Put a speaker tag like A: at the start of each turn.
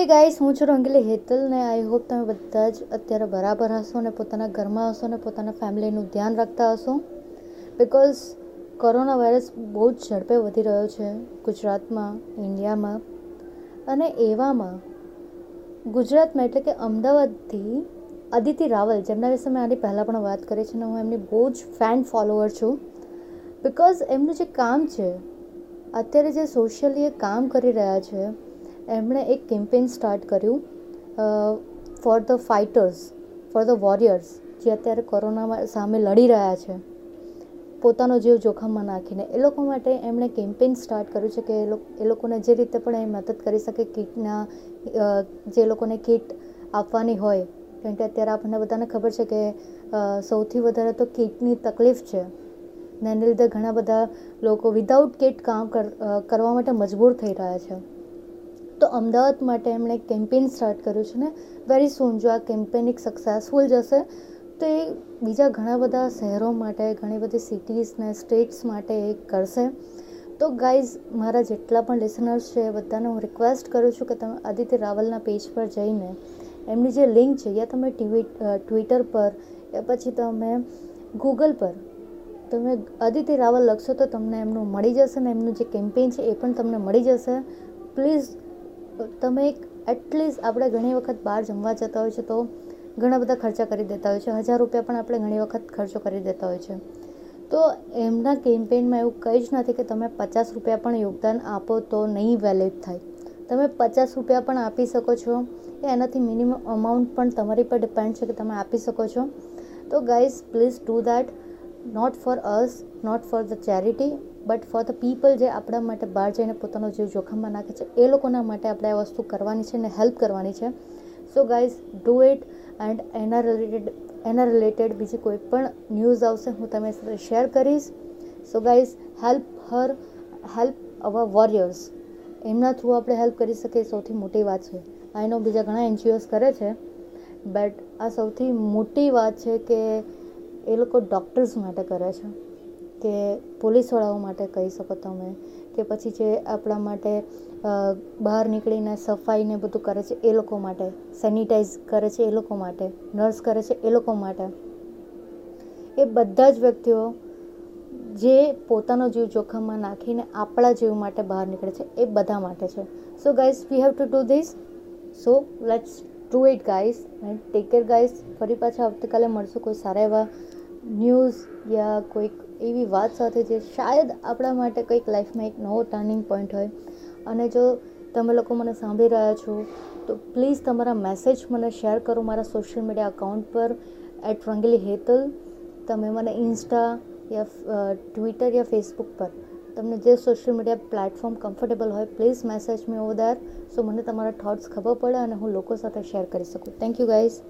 A: હે ગાઈસ હું છું રંગીલી હેતલ ને આઈ હોપ તમે બધા જ અત્યારે બરાબર હશો ને પોતાના ઘરમાં હશો ને પોતાના ફેમિલીનું ધ્યાન રાખતા હશો. બિકોઝ કોરોના વાયરસ બહુ જ ઝડપે વધી રહ્યો છે ગુજરાતમાં ઇન્ડિયામાં અને એવામાં. ગુજરાતમાં એટલે કે અમદાવાદથી અદિતિ રાવલ, જેમના વિશે મેં આની પહેલાં પણ વાત કરી છે ને હું એમની બહુ જ ફેન ફોલોઅર છું. બિકોઝ એમનું જે કામ છે, અત્યારે જે સોશિયલી એ કામ કરી રહ્યા છે એમણે એક કેમ્પેન સ્ટાર્ટ કર્યું for the fighters for the warriors જે અત્યારે કોરોનામાં સામે લડી રહ્યા છે. પોતાનો જીવ જોખમમાં નાખીને. એ લોકો માટે એમણે કેમ્પેન સ્ટાર્ટ કર્યું છે કે એ લોકોને જે રીતે પણ એ મદદ કરી શકે, કીટના જે લોકોને કીટ આપવાની હોય, કેમ કે અત્યારે આપણને બધાને ખબર છે કે સૌથી વધારે તો કીટની તકલીફ છે. ને એને લીધે ઘણા બધા લોકો વિધાઉટ કીટ કામ કરવા માટે મજબૂર થઈ રહ્યા છે. તો અમદાવાદ માટે એમણે કેમ્પેન સ્ટાર્ટ કર્યું છે ને વેરી સૂન જો આ કેમ્પેન એક સક્સેસફુલ જશે, તો એ બીજા ઘણા બધા શહેરો માટે, ઘણી બધી સિટીઝને સ્ટેટ્સ માટે એ કરશે. તો ગાઈઝ મારા જેટલા પણ લિસનર્સ છે, એ બધાને હું રિક્વેસ્ટ કરું છું કે તમે આદિત્ય રાવલના પેજ પર જઈને, એમની જે લિંક છે, યા તમે ટ્વીટ ટ્વિટર પર, યા પછી તમે ગૂગલ પર, તમે આદિત્ય રાવલ લખશો તો તમને એમનું મળી જશે ને, એમનું જે કેમ્પેન છે એ પણ તમને મળી જશે. પ્લીઝ તમે એક એટલીસ્ટ આપણે ઘણી વખત બહાર જમવા જતા હોય છે તો ઘણા બધા ખર્ચા કરી દેતા હોય છે. હજાર રૂપિયા પણ આપણે ઘણી વખત ખર્ચો કરી દેતા હોય છે. તો એમના કેમ્પેનમાં એવું કંઈ જ નથી કે તમે પચાસ રૂપિયા પણ યોગદાન આપો તો નહીં વેલિડ થાય. તમે પચાસ રૂપિયા પણ આપી શકો છો. એ એનાથી મિનિમમ અમાઉન્ટ પણ તમારી પર ડિપેન્ડ છે કે તમે આપી શકો છો. તો guys please do that not for us not for the charity but for the people જે આપણા માટે બહાર જઈને પોતાનો જીવ જોખમમાં નાખે છે, એ લોકોના માટે આપણે આ વસ્તુ કરવાની છે ને હેલ્પ કરવાની છે. So guys do it and એના રિલેટેડ એના રિલેટેડ બીજી કોઈ પણ ન્યૂઝ આવશે, હું તમે સાથે શેર કરીશ. So guys help her help our warriors એમના થ્રુ આપણે હેલ્પ કરી શકીએ સૌથી મોટી વાત છે. આઈનો બીજા ઘણા એનજીઓસ કરે છે બટ આ સૌથી મોટી વાત છે કે એ લોકો ડૉક્ટર્સ માટે કરે છે. કે પોલીસવાળાઓ માટે કહી શકો તમે કે પછી જે આપણા માટે બહાર નીકળીને સફાઈને બધું કરે છે એ લોકો માટે, સેનિટાઈઝ કરે છે એ લોકો માટે, નર્સ કરે છે એ લોકો માટે. એ બધા જ વ્યક્તિઓ જે પોતાનો જીવ જોખમમાં નાખીને આપણા જીવ માટે બહાર નીકળે છે એ બધા માટે છે. So guys we have to do this so let's do it guys and take care guys ફરી પાછા આવતીકાલે મળશું કોઈ સારા એવા ન્યૂઝ યા કોઈક એવી વાત સાથે જે શાયદ આપણા માટે કંઈક લાઈફમાં એક નવો ટર્નિંગ પોઈન્ટ હોય. અને જો તમે લોકો મને સાંભળી રહ્યા છો, તો પ્લીઝ તમારા મેસેજ મને શેર કરો મારા સોશિયલ મીડિયા અકાઉન્ટ પર એટ રંગીલી હેતલ તમે મને ઇન્સ્ટા યા ટ્વિટર યા ફેસબુક પર તમને જે સોશિયલ મીડિયા પ્લેટફોર્મ કમ્ફર્ટેબલ હોય please message me over there so મને તમારા થોટ્સ ખબર પડે અને હું લોકો સાથે શેર કરી શકું. Thank you guys